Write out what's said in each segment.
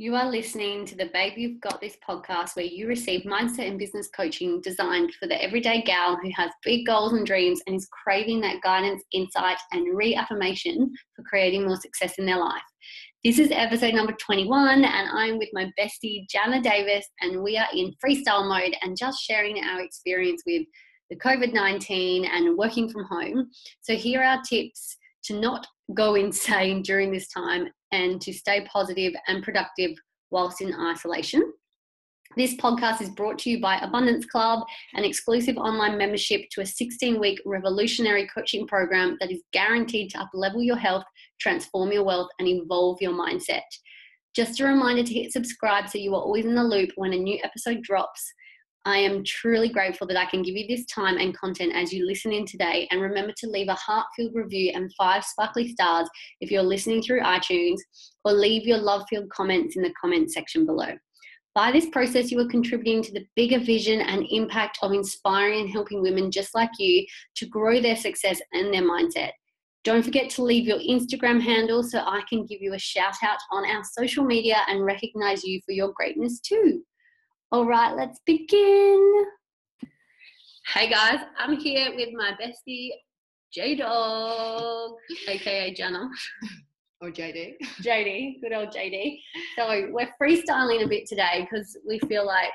You are listening to the Babe You've Got This podcast where you receive mindset and business coaching designed for the everyday gal who has big goals and dreams and is craving that guidance, insight, and reaffirmation for creating more success in their life. This is episode number 21, and I'm with my bestie, Jana Davis, and we are in freestyle mode and just sharing our experience with the COVID 19 and working from home. So, here are tips to not go insane during this time and to stay positive and productive whilst in isolation. This podcast is brought to you by Abundance Club, an exclusive online membership to a 16 week revolutionary coaching program that is guaranteed to uplevel your health, transform your wealth, and evolve your mindset. Just a reminder to hit subscribe so you are always in the loop when a new episode drops. I am truly grateful that I can give you this time and content as you listen in today. And remember to leave a heart filled review and five sparkly stars if you're listening through iTunes, or leave your love filled comments in the comment section below. By this process, you are contributing to the bigger vision and impact of inspiring and helping women just like you to grow their success and their mindset. Don't forget to leave your Instagram handle so I can give you a shout out on our social media and recognize you for your greatness too. All right, let's begin. Hey guys, I'm here with my bestie, J Dog, aka Jana. Or JD. JD, good old JD. So we're freestyling a bit today because we feel like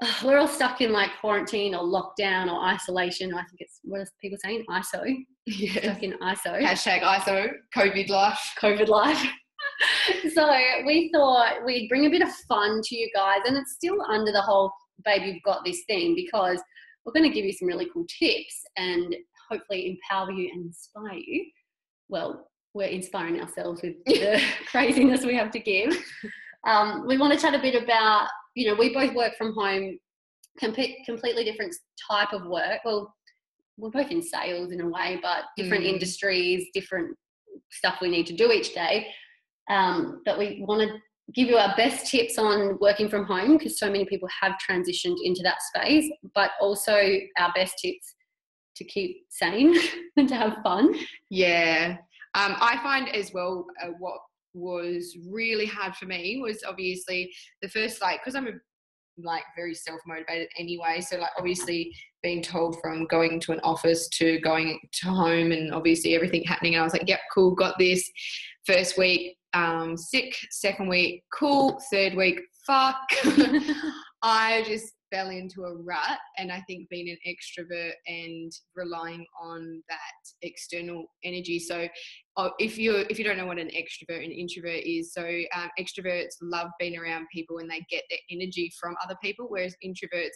uh, we're all stuck in like quarantine or lockdown or isolation. I think it's what are people saying? ISO. Yeah. Stuck in ISO. Hashtag ISO, COVID life. COVID life. so we thought we'd bring a bit of fun to you guys, and it's still under the whole babe, you've got this thing because we're going to give you some really cool tips and hopefully empower you and inspire you. Well, we're inspiring ourselves with the craziness we have to give. Um, we want to chat a bit about, you know, we both work from home, com- completely different type of work. Well, we're both in sales in a way, but different Mm. industries, different stuff we need to do each day. Um, but we want to give you our best tips on working from home because so many people have transitioned into that space, but also our best tips to keep sane and to have fun. Yeah. Um, I find as well uh, what was really hard for me was obviously the first, like, because I'm a like very self motivated anyway. So like obviously being told from going to an office to going to home and obviously everything happening. And I was like, yep, cool, got this. First week, um, sick. Second week, cool. Third week, fuck. I just fell into a rut and I think being an extrovert and relying on that external energy. So uh, if you if you don't know what an extrovert and introvert is, so um, extroverts love being around people and they get their energy from other people, whereas introverts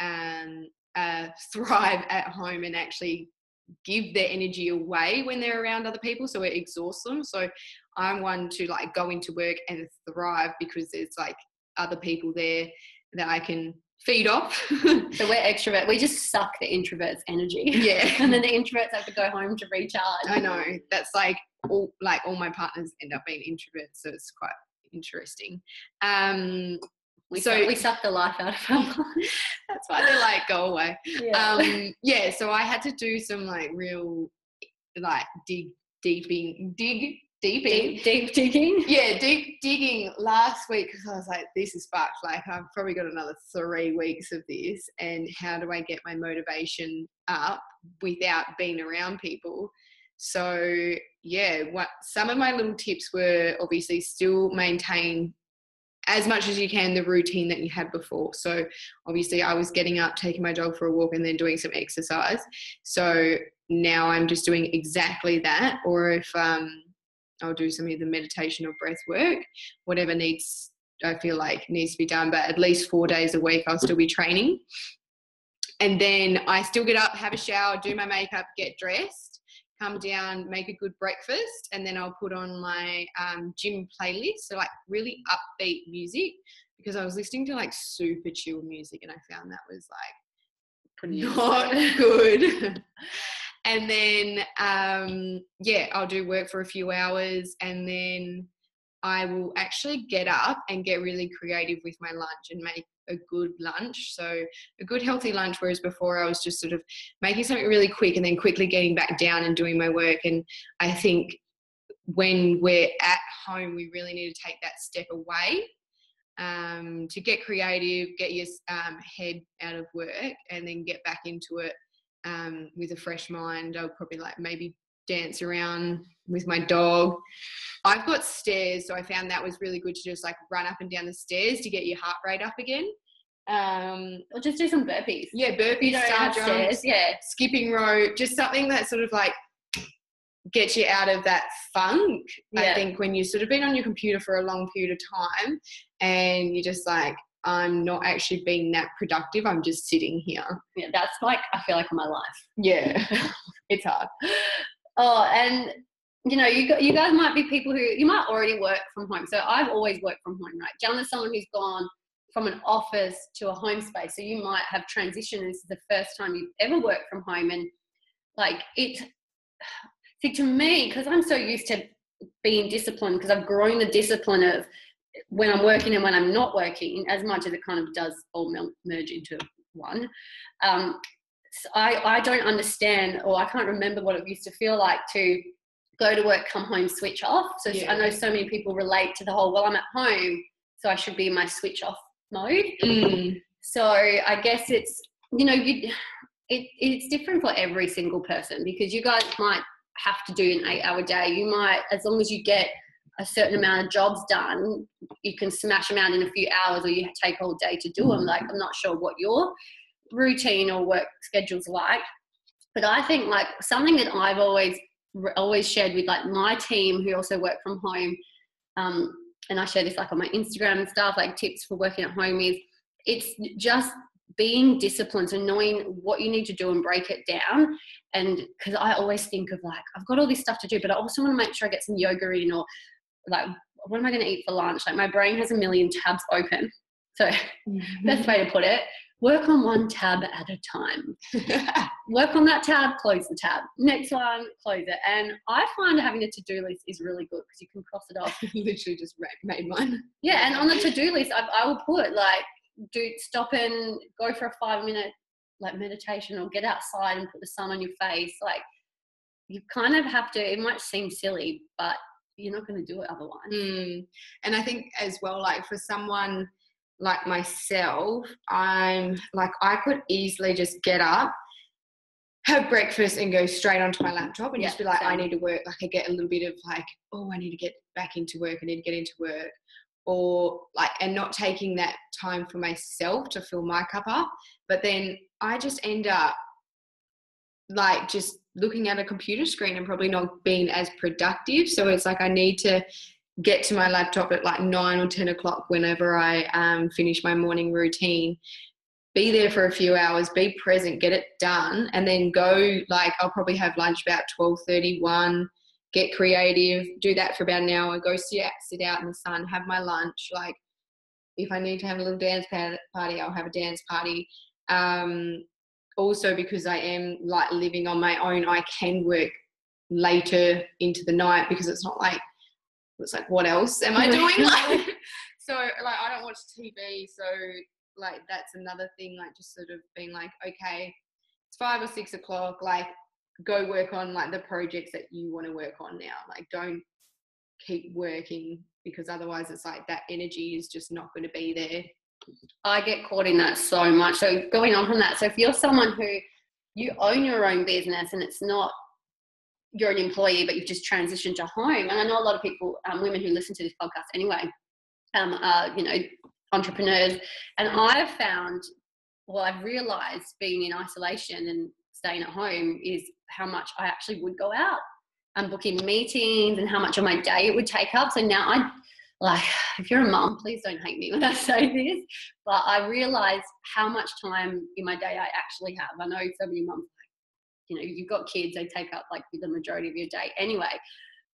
um, uh, thrive at home and actually give their energy away when they're around other people so it exhausts them so i'm one to like go into work and thrive because there's like other people there that i can feed off So we're extrovert. We just suck the introverts' energy. yeah And then the introverts have to go home to recharge. i know that's like all like all my partners end up being introverts so it's quite interesting um We, So- suck, we suck the life out of them. that's why they're like go away Yeah. um yeah so i had to do some like real like dig deeping dig deeping deep, deep digging. yeah, deep digging last week because I was like, this is fucked. Like, I've probably got another three weeks of this, and how do I get my motivation up without being around people? So, yeah, what some of my little tips were obviously still maintain as much as you can the routine that you had before. So, obviously, I was getting up, taking my dog for a walk, and then doing some exercise. So now I'm just doing exactly that. Or if um, I'll do some either meditation or breath work, whatever needs I feel like needs to be done. But at least four days a week, I'll still be training. And then I still get up, have a shower, do my makeup, get dressed, come down, make a good breakfast, and then I'll put on my um, gym playlist. So like really upbeat music because I was listening to like super chill music and I found that was like Pretty not good. And then um, yeah, I'll do work for a few hours and then I will actually get up and get really creative with my lunch and make a good lunch. So a good healthy lunch, whereas before I was just sort of making something really quick and then quickly getting back down and doing my work. And I think when we're at home, we really need to take that step away um, to get creative, get your um, head out of work, and then get back into it um, with a fresh mind. I'll probably like maybe dance around with my dog. I've got stairs, so I found that was really good to just like run up and down the stairs to get your heart rate up again. Um, or just do some burpees. Yeah, burpees, You know, star jumps, yeah. skipping rope, just something that sort of like gets you out of that funk. I think when you've sort of been on your computer for a long period of time and you're just like, I'm not actually being that productive. I'm just sitting here. Yeah, that's like I feel like my life. Yeah, it's hard. Oh, and you know, you you guys might be people who you might already work from home. So I've always worked from home, right? Jan is someone who's gone from an office to a home space. So you might have transitioned. This is the first time you've ever worked from home, and like it. See, to me, because I'm so used to being disciplined, because I've grown the discipline of when I'm working and when I'm not working, as much as it kind of does all merge into one. Um, so I, I don't understand or I can't remember what it used to feel like to go to work, come home, switch off. So Yeah. I know so many people relate to the whole, well, I'm at home, so I should be in my switch off mode. Mm. So I guess it's, you know, you, it, it's different for every single person because you guys might have to do an eight hour day. You might, as long as you get a certain amount of jobs done, you can smash them out in a few hours or you take all day to do them. Like, I'm not sure what your routine or work schedule's like. But I think like something that I've always always shared with like my team who also work from home, um, and I share this like on my Instagram and stuff, like tips for working at home is it's just being disciplined and knowing what you need to do and break it down. And because I always think of like, I've got all this stuff to do, but I also want to make sure I get some yoga in or like, what am I going to eat for lunch? Like, my brain has a million tabs open. So, best way to put it, work on one tab at a time. Work on that tab, close the tab. Next one, close it. And I find having a to do list is really good because you can cross it off. Literally just made mine. Yeah, and on the to do list, I, I will put like, do stop and go for a five minute like meditation or get outside and put the sun on your face. Like, you kind of have to, it might seem silly, but you're not going to do it otherwise. Mm. And I think as well, like for someone like myself, I'm like I could easily just get up, have breakfast, and go straight onto my laptop and Yeah, just be like, I need to work. Like I get a little bit of like, oh, I need to get back into work. I need to get into work. Or like, and not taking that time for myself to fill my cup up. But then I just end up like just looking at a computer screen and probably not being as productive. So it's like I need to get to my laptop at like nine or ten o'clock whenever I um, finish my morning routine. Be there for a few hours, be present, get it done, and then go. Like I'll probably have lunch about twelve thirty one. Get creative, do that for about an hour. Go sit out, sit out in the sun, have my lunch. Like if I need to have a little dance party, I'll have a dance party. Um, also because I am like living on my own, I can work later into the night because it's not like it's like what else am I doing? Like, so like I don't watch TV, so like that's another thing. Like just sort of being like, okay, it's five or six o'clock. Like go work on like the projects that you want to work on now. Like don't keep working because otherwise it's like that energy is just not going to be there. I get caught in that so much. So going on from that, so if you're someone who you own your own business and it's not you're an employee but you've just transitioned to home, and I know a lot of people, um, women who listen to this podcast anyway, um, are you know entrepreneurs, and I've found, well, I've realised being in isolation and staying at home is how much I actually would go out and book in meetings and how much of my day it would take up. So now I like if you're a mum, please don't hate me when I say this, but I realize how much time in my day I actually have. I know so many like, you know, you've got kids, they take up like the majority of your day anyway.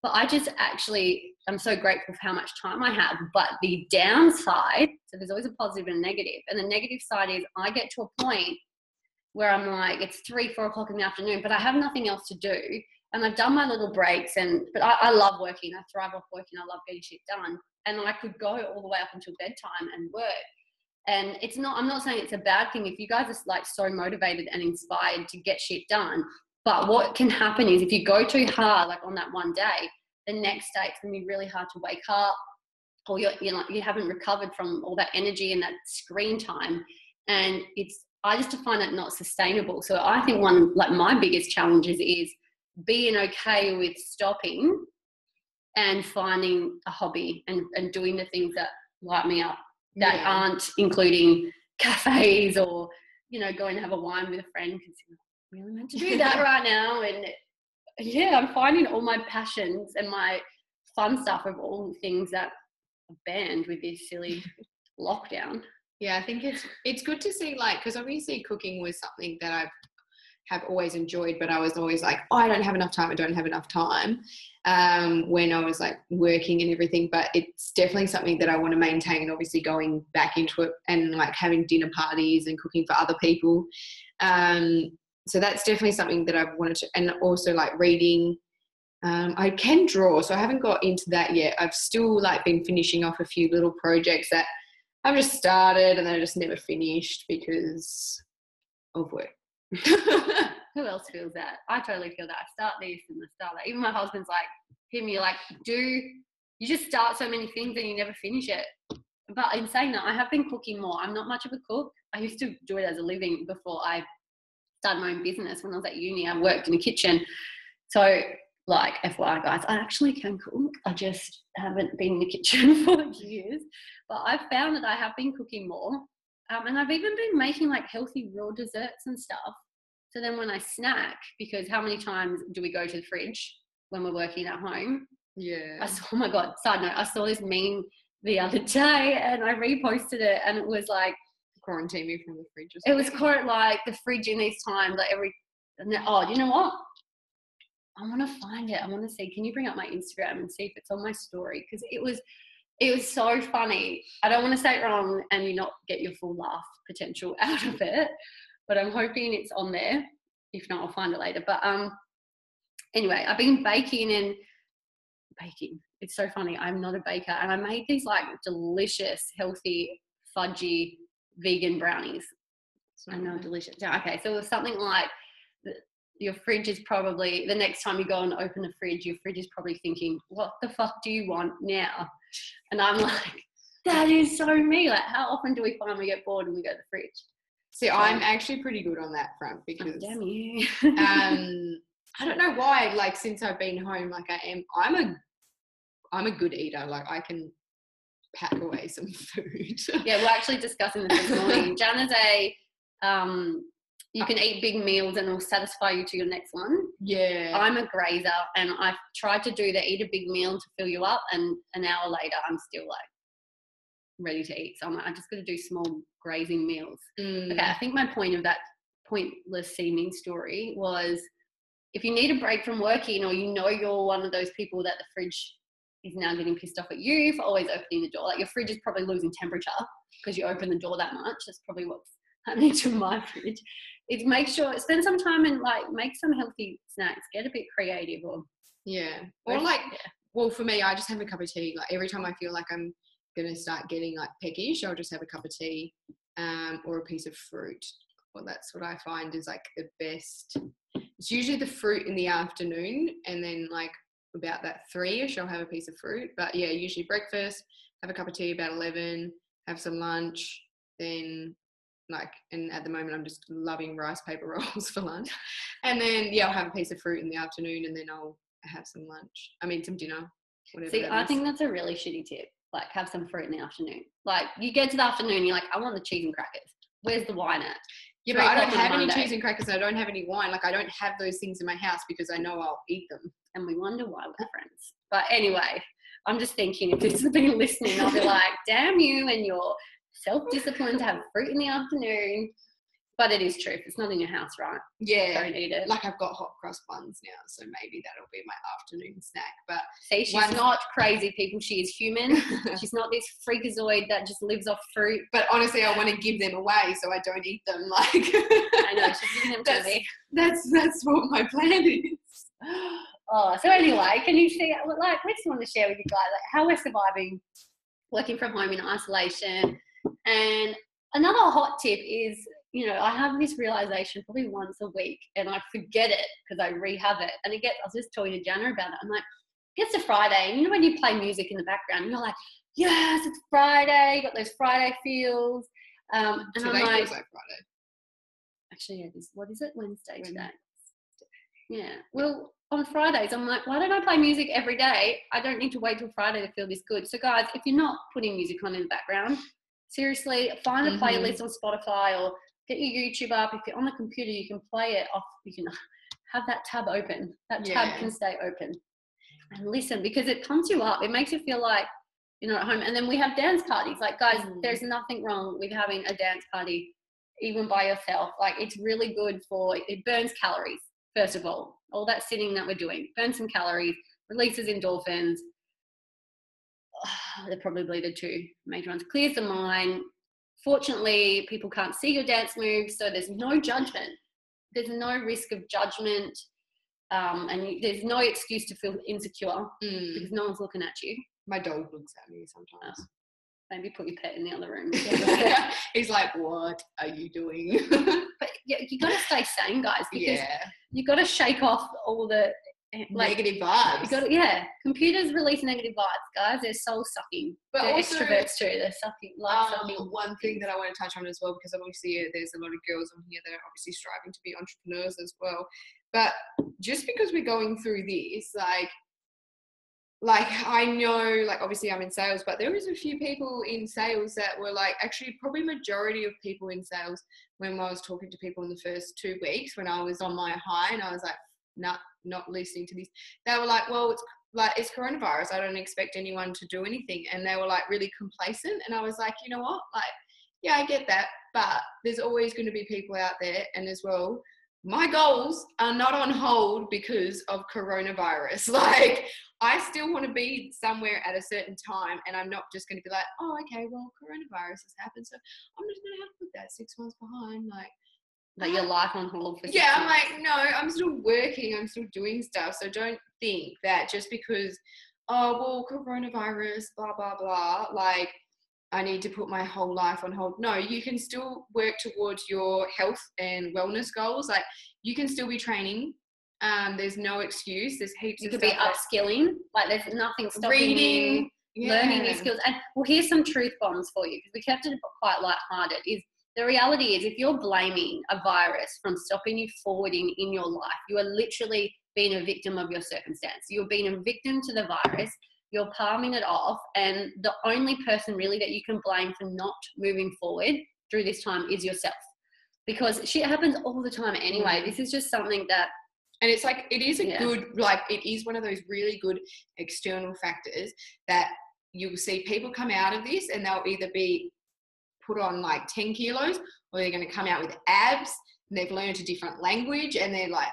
But I just actually, I'm so grateful for how much time I have. But the downside, so there's always a positive and a negative. And the negative side is I get to a point where I'm like, it's three, four o'clock in the afternoon, but I have nothing else to do. And I've done my little breaks and but I, I love working. I thrive off working. I love getting shit done and I could go all the way up until bedtime and work. And it's not, I'm not saying it's a bad thing if you guys are like so motivated and inspired to get shit done. But what can happen is if you go too hard, like on that one day, the next day it's to be really hard to wake up or you're, you know, you haven't recovered from all that energy and that screen time. And it's, I just find that not sustainable. So I think one, like my biggest challenges is being okay with stopping and finding a hobby and, and doing the things that light me up that yeah. aren't including cafes or, you know, going to have a wine with a friend because you're really meant to do that right now. And yeah, I'm finding all my passions and my fun stuff of all the things that are banned with this silly lockdown. Yeah, I think it's it's good to see like because obviously cooking was something that I've have always enjoyed, but I was always like, oh, I don't have enough time. I don't have enough time um, when I was like working and everything. But it's definitely something that I want to maintain. Obviously, going back into it and like having dinner parties and cooking for other people. Um, so that's definitely something that I've wanted to, and also like reading um, I can draw, so I haven't got into that yet. I've still like been finishing off a few little projects that I've just started and then I just never finished because of work. Who else feels that? I totally feel that. I start this and I start that. Even my husband's like, him, you're like, do you just start so many things and you never finish it? But in saying that, I have been cooking more. I'm not much of a cook. I used to do it as a living before I started my own business. When I was at uni, I worked in a kitchen. So like FYI guys, I actually can cook. I just haven't been in the kitchen for years. But I've found that I have been cooking more. Um, and I've even been making like healthy raw desserts and stuff. So then when I snack, because how many times do we go to the fridge when we're working at home? Yeah. I saw, oh my God, side note, I saw this meme the other day and I reposted it and it was like, quarantine me from the fridge. It was quite like the fridge in these times, like every, oh, you know what? I want to find it. I want to see. Can you bring up my Instagram and see if it's on my story? Because it was, it was so funny. I don't want to say it wrong and you not get your full laugh potential out of it, but I'm hoping it's on there. If not, I'll find it later. But um, anyway, I've been baking and baking. It's so funny. I'm not a baker, and I made these like delicious, healthy, fudgy vegan brownies. I know, delicious. Yeah, okay, so it was something like your fridge is probably the next time you go and open the fridge, your fridge is probably thinking, "What the fuck do you want now?" And I'm like, "That is so me." Like, how often do we find we get bored and we go to the fridge? See, so, I'm actually pretty good on that front because, oh, damn you. um, I don't know why. Like, since I've been home, like I am, I'm a, I'm a good eater. Like, I can pack away some food. yeah, we're actually discussing this this morning. Jan is a um, you can eat big meals and it'll satisfy you to your next one. Yeah. I'm a grazer and I've tried to do the eat a big meal to fill you up and an hour later I'm still like ready to eat. So I'm like, I'm just gonna do small grazing meals. Mm. Okay, I think my point of that pointless seeming story was if you need a break from working or you know you're one of those people that the fridge is now getting pissed off at you for always opening the door. Like your fridge is probably losing temperature because you open the door that much. That's probably what's happening to my fridge it's make sure spend some time and like make some healthy snacks get a bit creative or yeah or like yeah. well for me i just have a cup of tea like every time i feel like i'm gonna start getting like peckish i'll just have a cup of tea um, or a piece of fruit. Well that's what i find is like the best. It's usually the fruit in the afternoon and then like about that three-ish i'll have a piece of fruit. But yeah usually breakfast have a cup of tea about 11 have some lunch then like and at the moment i'm just loving rice paper rolls for lunch. And then yeah i'll have a piece of fruit in the afternoon and then i'll have some lunch. I mean some dinner whatever see i think that's a really shitty tip like have some fruit in the afternoon like you get to the afternoon you're like i want the cheese and crackers where's the wine at yeah, but I don't have any cheese and crackers. And I don't have any wine. Like I don't have those things in my house because I know I'll eat them. And we wonder why we're friends. But anyway, I'm just thinking if this has been listening, I'll be like, damn you and your self discipline to have fruit in the afternoon. But it is true. If it's not in your house, right? Yeah. Don't eat it. Like I've got hot cross buns now, so maybe that'll be my afternoon snack. But see, she's not crazy, people. She is human. she's not this freakazoid that just lives off fruit. But honestly, I want to give them away so I don't eat them. Like I know she's giving them that's, to me. That's that's what my plan is. Oh, so anyway, can you see like we just want to share with you guys like how we're surviving working from home in isolation and another hot tip is, you know, I have this realization probably once a week and I forget it because I rehab it. And gets, I was just talking to Jana about it. I'm like, it's a Friday, and you know when you play music in the background, you're like, yes, it's Friday, got those Friday feels. Um, and Today I'm like, feels like Friday. actually, yeah, this, what is it? Wednesday today. Yeah. Well, on Fridays, I'm like, why don't I play music every day? I don't need to wait till Friday to feel this good. So, guys, if you're not putting music on in the background, seriously, find a Mhm. playlist on Spotify or get your YouTube up. If you're on the computer, you can play it off. You can have that tab open. That tab Yeah. can stay open and listen because it pumps you up. It makes you feel like you're not at home. And then we have dance parties. Like, guys, Mm. there's nothing wrong with having a dance party even by yourself. Like it's really good for it burns calories, first of all. All that sitting that we're doing burns some calories, releases endorphins. They're probably the two major ones. Clears the mind. Fortunately, people can't see your dance moves, so there's no judgment. There's no risk of judgment, um, and you, there's no excuse to feel insecure Mm. because no one's looking at you. My dog looks at me sometimes. Maybe put your pet in the other room. He's like, "What are you doing?" but yeah, you got to stay sane, guys, because yeah, you got to shake off all the like negative vibes. got yeah computers release negative vibes guys they're soul sucking But they're also, extroverts too they're sucking life Um, sucking one thing that I want to touch on as well, because obviously there's a lot of girls on here that are obviously striving to be entrepreneurs as well. But just because we're going through this, like, like I know, like obviously I'm in sales, but there was a few people in sales that were like, actually, probably majority of people in sales when I was talking to people in the first two weeks when I was on my high and I was like, not not listening to this. They were like, well, it's like it's coronavirus. I don't expect anyone to do anything, and they were like really complacent. And I was like, you know what, like, yeah, I get that, but there's always going to be people out there, and as well. My goals are not on hold because of coronavirus. Like, I still want to be somewhere at a certain time, and I'm not just going to be like, oh, okay, well, coronavirus has happened, so I'm just going to have to put that six months behind. Like, like your life on hold for yeah, I'm like, no, I'm still working, I'm still doing stuff. So don't think that just because, oh, well, coronavirus, blah, blah, blah, like, I need to put my whole life on hold. No, you can still work towards your health and wellness goals. Like, you can still be training. Um, there's no excuse. There's heaps you of could be stuff like upskilling like there's nothing stopping you reading, learning new skills and well here's some truth bombs for you because we kept it quite light-hearted is the reality is if you're blaming a virus from stopping you forwarding in your life you are literally being a victim of your circumstance you're being a victim to the virus you're palming it off and the only person really that you can blame for not moving forward through this time is yourself because shit happens all the time anyway Mm. this is just something that and it's like it is a Yeah. good like it is one of those really good external factors that you'll see people come out of this and they'll either be put on like 10 kilos or they're going to come out with abs and they've learned a different language and they're like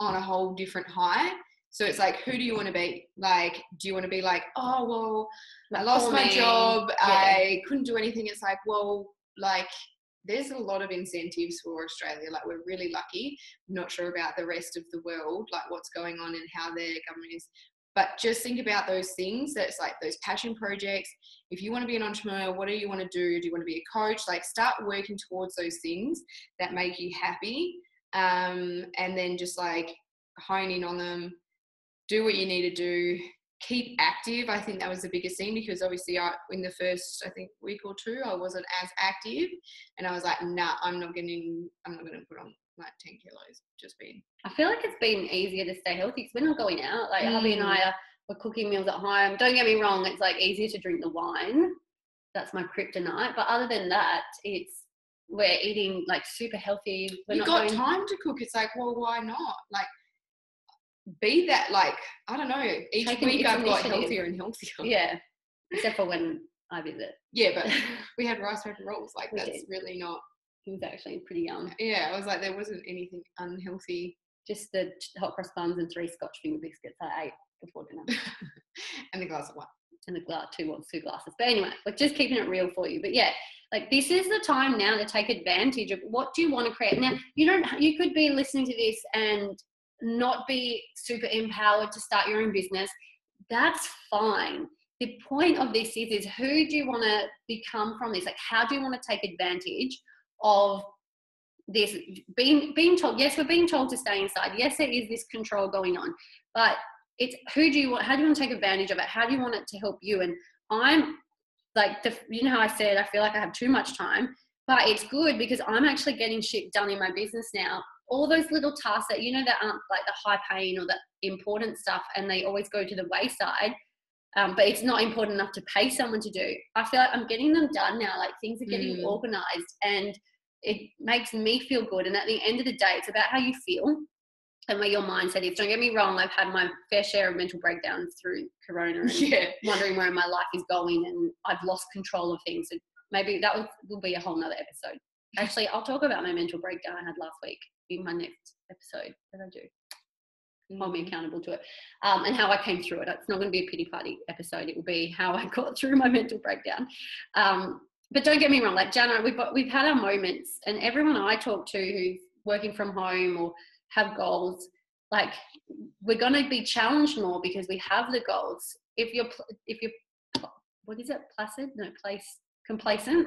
on a whole different high. So it's like who do you want to be? Like do you want to be like oh well i lost my job. Yeah. i couldn't do anything. It's like well like there's a lot of incentives for australia. Like we're really lucky. Not sure about the rest of the world, like what's going on and how their government is. But just think about those things that's like those passion projects. If you want to be an entrepreneur, what do you want to do? Do you want to be a coach? Like start working towards those things that make you happy. Um, and then just like hone in on them, do what you need to do, keep active. I think that was the biggest thing because obviously I in the first I think week or two I wasn't as active and I was like, nah, I'm not getting I'm not gonna put on like 10 kilos just been I feel like it's been easier to stay healthy because we're not going out. Like hubby and Mm. I are we're cooking meals at home. Don't get me wrong, it's like easier to drink the wine. That's my kryptonite. But other than that, it's we're eating like super healthy. We're you not got going, time to cook. It's like, well, why not? Like, be that like I don't know. Each Taking week I've got healthier and healthier. Yeah. Except for when I visit. yeah, but we had rice paper rolls. Like We that's did. really not. He was actually pretty young. Yeah, I was like, there wasn't anything unhealthy, Just the hot cross buns and three scotch finger biscuits I ate before dinner. and the glass of wine. and the glass two two glasses. But anyway, like just keeping it real for you. But yeah, like this is the time now to take advantage of what do you want to create. Now you don't you could be listening to this and not be super empowered to start your own business. That's fine. The point of this is is who do you want to become from this? Like how do you want to take advantage of this being being told yes we're being told to stay inside. Yes there is this control going on. But it's who do you want how do you want to take advantage of it? How do you want it to help you? And i'm like the you know how i said i feel like i have too much time but it's good because i'm actually getting shit done in my business now. All those little tasks that you know that aren't like the high paying or the important stuff and they always go to the wayside um, but it's not important enough to pay someone to do. I feel like i'm getting them done now. Like things are getting Mm. organized and it makes me feel good and at the end of the day it's about how you feel and where your mindset is don't get me wrong i've had my fair share of mental breakdowns through corona and Yeah. wondering where my life is going and I've lost control of things. So maybe that will, will be a whole nother episode. Actually, I'll talk about my mental breakdown I had last week in my next episode that I do. Hold me accountable to it. Um, and how I came through it. It's not going to be a pity party episode. It will be how I got through my mental breakdown. Um, but don't get me wrong, like Jana, we've, got, we've had our moments and everyone I talk to who's working from home or have goals, like we're going to be challenged more because we have the goals. If you're, if you're, what is it, placid? No, place, complacent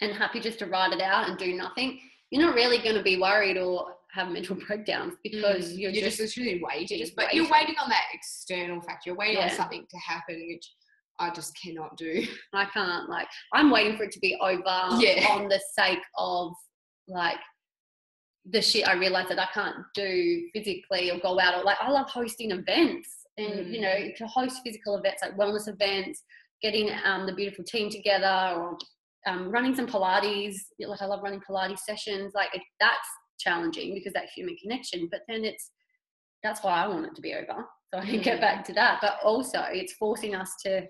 and happy just to ride it out and do nothing, you're not really going to be worried or have mental breakdowns because Mm, you're, just, just, literally waiting. just but you're waiting. waiting on that external factor. You're waiting on something to happen, which I just cannot do. I can't like, I'm waiting for it to be over Yeah. on the sake of like the shit I realize that I can't do physically or go out or like, I love hosting events and, you know, Mm. to host physical events like wellness events, getting um, the beautiful team together or um, running some Pilates. Like I love running Pilates sessions. Like it, that's challenging because that human connection. But then it's that's why I want it to be over, so I can get Mm. back to that. But also, it's forcing us to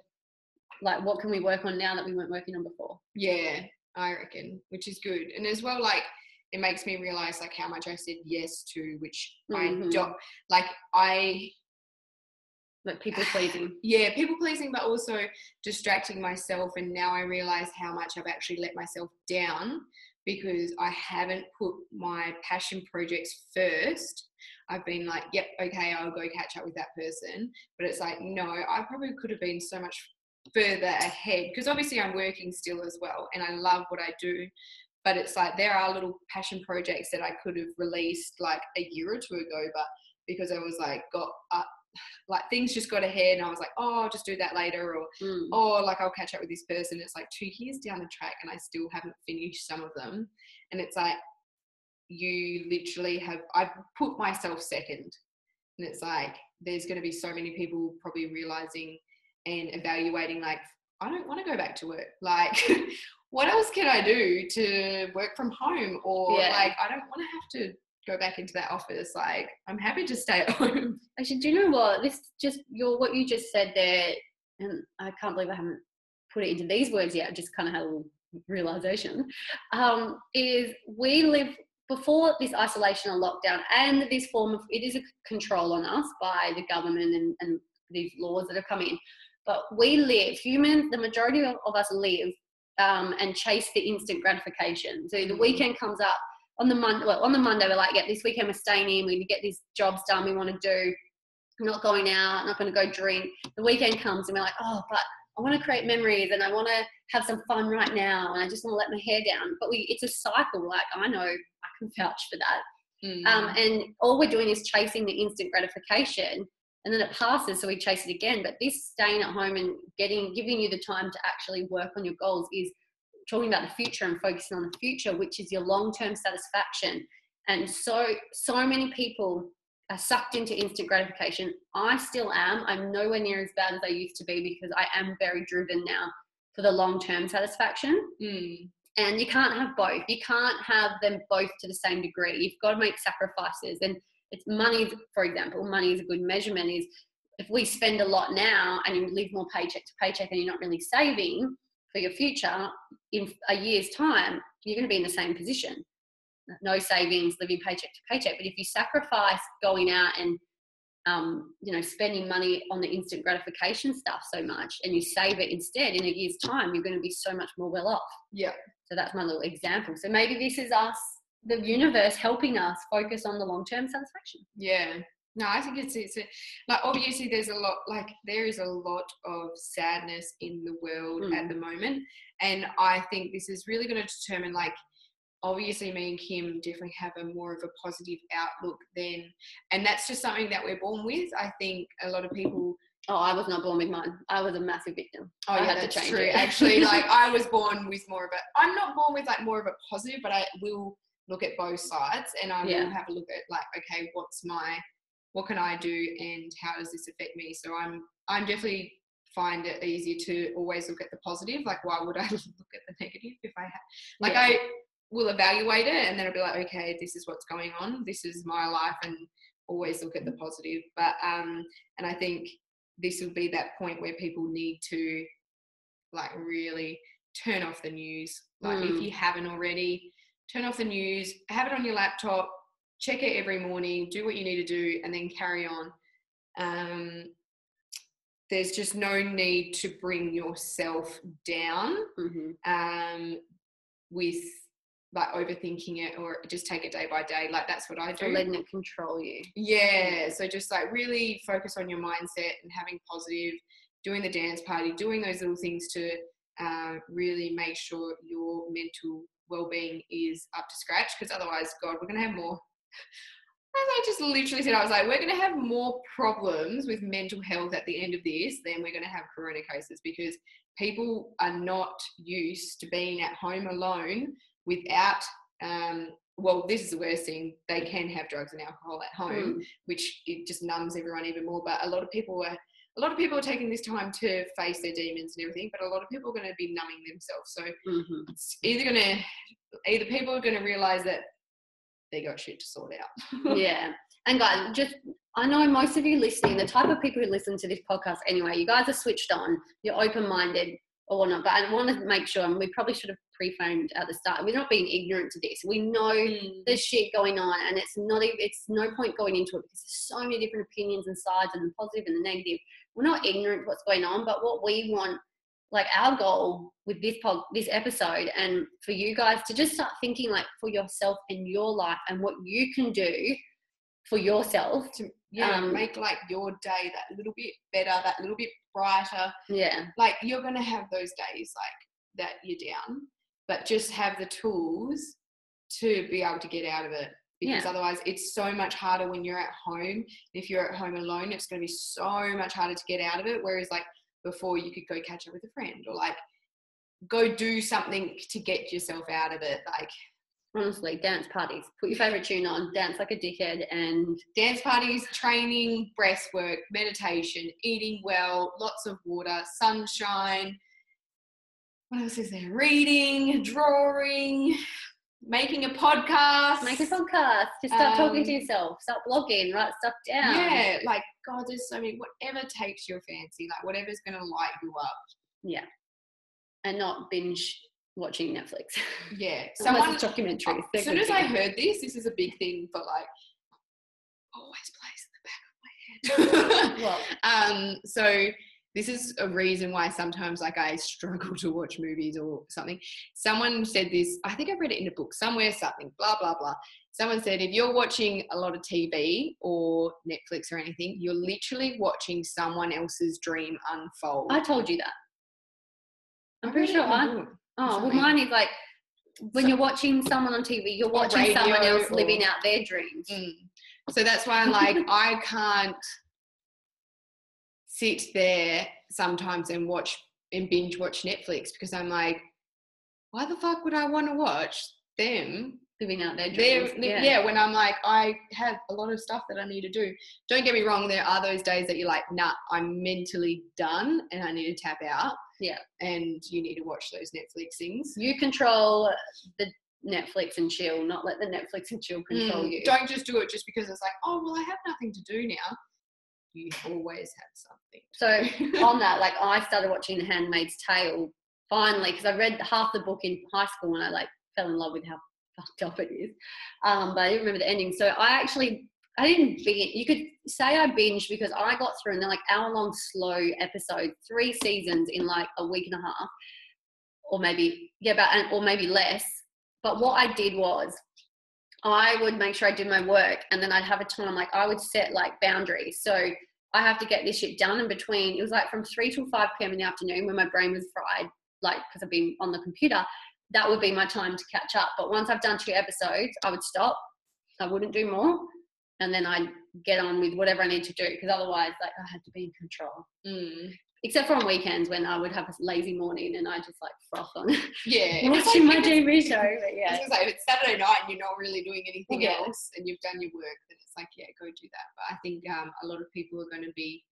like, what can we work on now that we weren't working on before? Yeah, I reckon, which is good. And as well, like it makes me realize like how much I said yes to, which I Mhm. don't like. I Like people pleasing. yeah, people pleasing, but also distracting myself. And now I realize how much I've actually let myself down because I haven't put my passion projects first. I've been like, yep, okay, I'll go catch up with that person. But it's like, no, I probably could have been so much further ahead because obviously I'm working still as well and I love what I do. But it's like there are little passion projects that I could have released like a year or two ago, but because I was like, got up, like things just got ahead and I was like, oh, I'll just do that later or Mm. or like I'll catch up with this person. It's like two years down the track and I still haven't finished some of them. And it's like you literally have I put myself second. And it's like there's gonna be so many people probably realizing and evaluating like, I don't want to go back to work. Like what else can I do to work from home? Or Yeah. like I don't want to have to go back into that office. Like I'm happy to stay at home. Actually, do you know what? This just your what you just said there, and I can't believe I haven't put it into these words yet. I just kind of had a little realization. Um, is we live before this isolation and lockdown, and this form of it is a control on us by the government and, and these laws that have come in. But we live humans. The majority of, of us live um, and chase the instant gratification. So the Mhm. weekend comes up on the Monday. Well, on the Monday, we're like, yeah, this weekend we're staying in. We need to get these jobs done. We want to do. I'm not going out. Not going to go drink. The weekend comes and we're like, oh, but I want to create memories and I want to have some fun right now and I just want to let my hair down. But we, it's a cycle. Like I know I can vouch for that. Um, and all we're doing is chasing the instant gratification, and then it passes, so we chase it again. But this staying at home and getting, giving you the time to actually work on your goals is talking about the future and focusing on the future, which is your long-term satisfaction. And so, so many people are sucked into instant gratification. I still am. I'm nowhere near as bad as I used to be because I am very driven now for the long-term satisfaction Mm. and you can't have both you can't have them both to the same degree you've got to make sacrifices and it's money for example money is a good measurement is if we spend a lot now and you live more paycheck to paycheck and you're not really saving for your future in a year's time you're going to be in the same position no savings living paycheck to paycheck but if you sacrifice going out and um, you know, spending money on the instant gratification stuff so much and you save it instead in a year's time, you're going to be so much more well off. Yeah. So that's my little example. So maybe this is us, the universe helping us focus on the long term satisfaction. Yeah. No, I think it's it's a, like obviously there's a lot like there is a lot of sadness in the world Mm. at the moment, and I think this is really going to determine like obviously me and Kim definitely have a more of a positive outlook then and that's just something that we're born with. I think a lot of people Oh, I was not born with mine. I was a massive victim. Oh, I yeah, had to that's change true. it. Actually, like I was born with more of a. I'm not born with like more of a positive, but I will look at both sides and I Yeah. will have a look at like, okay, what's my, what can I do, and how does this affect me? So I'm, I'm definitely find it easier to always look at the positive. Like, why would I look at the negative if I have? Like, Yeah. I will evaluate it, and then I'll be like, okay, this is what's going on. This is my life, and always look at the positive. But um, and I think this will be that point where people need to like really turn off the news. Like if Mm. you haven't already, turn off the news, have it on your laptop, check it every morning, do what you need to do, and then carry on. Um, there's just no need to bring yourself down Mhm. um, with like overthinking it or just take it day by day. Like that's what I do. letting it control you. Yeah, so just like really focus on your mindset and having positive, doing the dance party, doing those little things to uh, really make sure your mental well-being is up to scratch. Because otherwise, God, we're gonna have more. As I just literally said, I was like, we're gonna have more problems with mental health at the end of this than we're gonna have corona cases because people are not used to being at home alone without. Um, well, this is the worst thing. They can have drugs and alcohol at home Mm. which it just numbs everyone even more. But a lot of people are a lot of people are taking this time to face their demons and everything, but a lot of people are going to be numbing themselves. So Mhm. it's either going to either people are going to realize that they got shit to sort out. yeah. And guys, just I know most of you listening, the type of people who listen to this podcast anyway, you guys are switched on, you're open minded or whatnot. But I want to make sure, and we probably should have pre-framed at the start, we're not being ignorant to this. We know there's shit going on and it's not, it's no point going into it because there's so many different opinions and sides and the positive and the negative we're not ignorant what's going on but what we want like our goal with this pod this episode and for you guys to just start thinking like for yourself and your life and what you can do for yourself to yeah, Um, make like your day that little bit better, that little bit brighter. yeah Like you're going to have those days like that you're down, but just have the tools to be able to get out of it. Because Yeah. otherwise, it's so much harder when you're at home. If you're at home alone, it's going to be so much harder to get out of it. Whereas, like before, you could go catch up with a friend or like go do something to get yourself out of it. Like honestly dance parties put your favorite tune on dance like a dickhead and dance parties, training, breath work, meditation, eating well, lots of water, sunshine. What else is there? Reading, drawing, making a podcast. make a podcast just start talking to Um, yourself start blogging write stuff down Yeah, like God, there's so many. Whatever takes your fancy, like whatever's gonna light you up. yeah and not binge watching netflix Yeah. Someone Someone. documentaries. As soon as I heard this, this is a big thing, but like always plays in the back of my head. well, um, so this is a reason why sometimes like I struggle to watch movies or something. Someone said this, I think I read it in a book somewhere, something, blah, blah, blah. Someone said if you're watching a lot of TV or Netflix or anything, you're literally watching someone else's dream unfold. I told you that. I'm pretty sure I. book. Oh, well, mine is like when you're watching someone on TV, you're watching someone else living out their dreams. Mm. So that's why I'm like, I can't sit there sometimes and watch and binge watch Netflix because I'm like, why the fuck would I want to watch them? Living out their dreams. yeah. when I'm like, I have a lot of stuff that I need to do. Don't get me wrong, there are those days that you're like, nah, I'm mentally done and I need to tap out. Yeah. And you need to watch those Netflix things. You control the Netflix and chill, not let the Netflix and chill control Mm, you. Don't just do it just because it's like, oh, well, I have nothing to do now. You always have something. So on that, like I started watching The Handmaid's Tale finally because I read half the book in high school and I like fell in love with how fucked up it is. Um, but I didn't remember the ending. So I actually I didn't binge. You could say I binged because I got through and they're like hour long slow episodes, three seasons in like a week and a half, or maybe yeah, about or maybe less. But what I did was I would make sure I did my work and then I'd have a time like I would set like boundaries. So I have to get this shit done in between. It was like from 3 till 5 p.m. in the afternoon when my brain was fried, like because I've been on the computer. that would be my time to catch up. But once I've done two episodes, I would stop. I wouldn't do more, and then I'd get on with whatever I need to do because otherwise, like I had to be in control. Mm. Except for on weekends when I would have a lazy morning and I just like froth on Yeah. watching my it's- TV show. But yeah, gonna say, if it's Saturday night and you're not really doing anything Yeah. else and you've done your work, then it's like, yeah, go do that. But I think um, a lot of people are going to be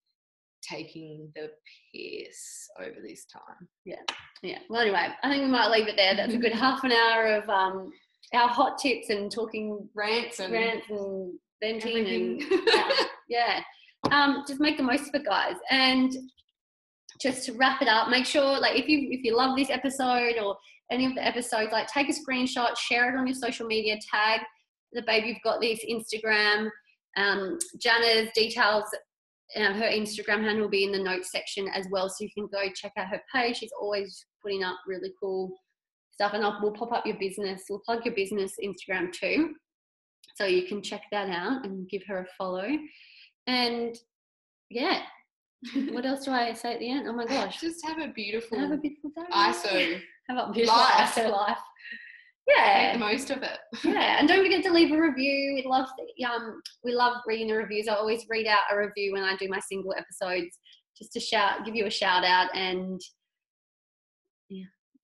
taking the piss over this time. yeah. Yeah. Well, anyway, I think we might leave it there. That's a good half an hour of um, our hot tips and talking Rants and rants and venting and yeah. Um, just make the most of it, guys. And just to wrap it up, make sure like if you if you love this episode or any of the episodes, like take a screenshot, share it on your social media, tag the babe you've got this Instagram. Um, Jana's details, um, her Instagram handle will be in the notes section as well, so you can go check out her page. She's always putting up really cool stuff, and I'll, we'll pop up your business. We'll plug your business Instagram too, so you can check that out and give her a follow. And yeah, what else do I say at the end? Oh my gosh, Just have a beautiful have a beautiful day. ISO. Have a beautiful life. ISO life. Make Yeah, the most of it. yeah, and don't forget to leave a review. We love um we love reading the reviews. I always read out a review when I do my single episodes, just to shout, give you a shout out, and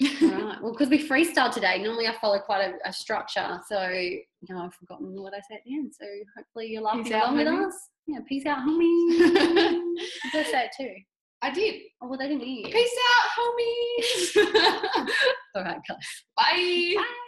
right. Well, because we freestyle today, normally I follow quite a, a structure, so you know I've forgotten what I said at the end. So hopefully you're laughing along with us. Yeah, peace out, homie. say it too. I did. Oh well, they didn't hear you. Peace out, homies. All right, guys. Bye. Bye.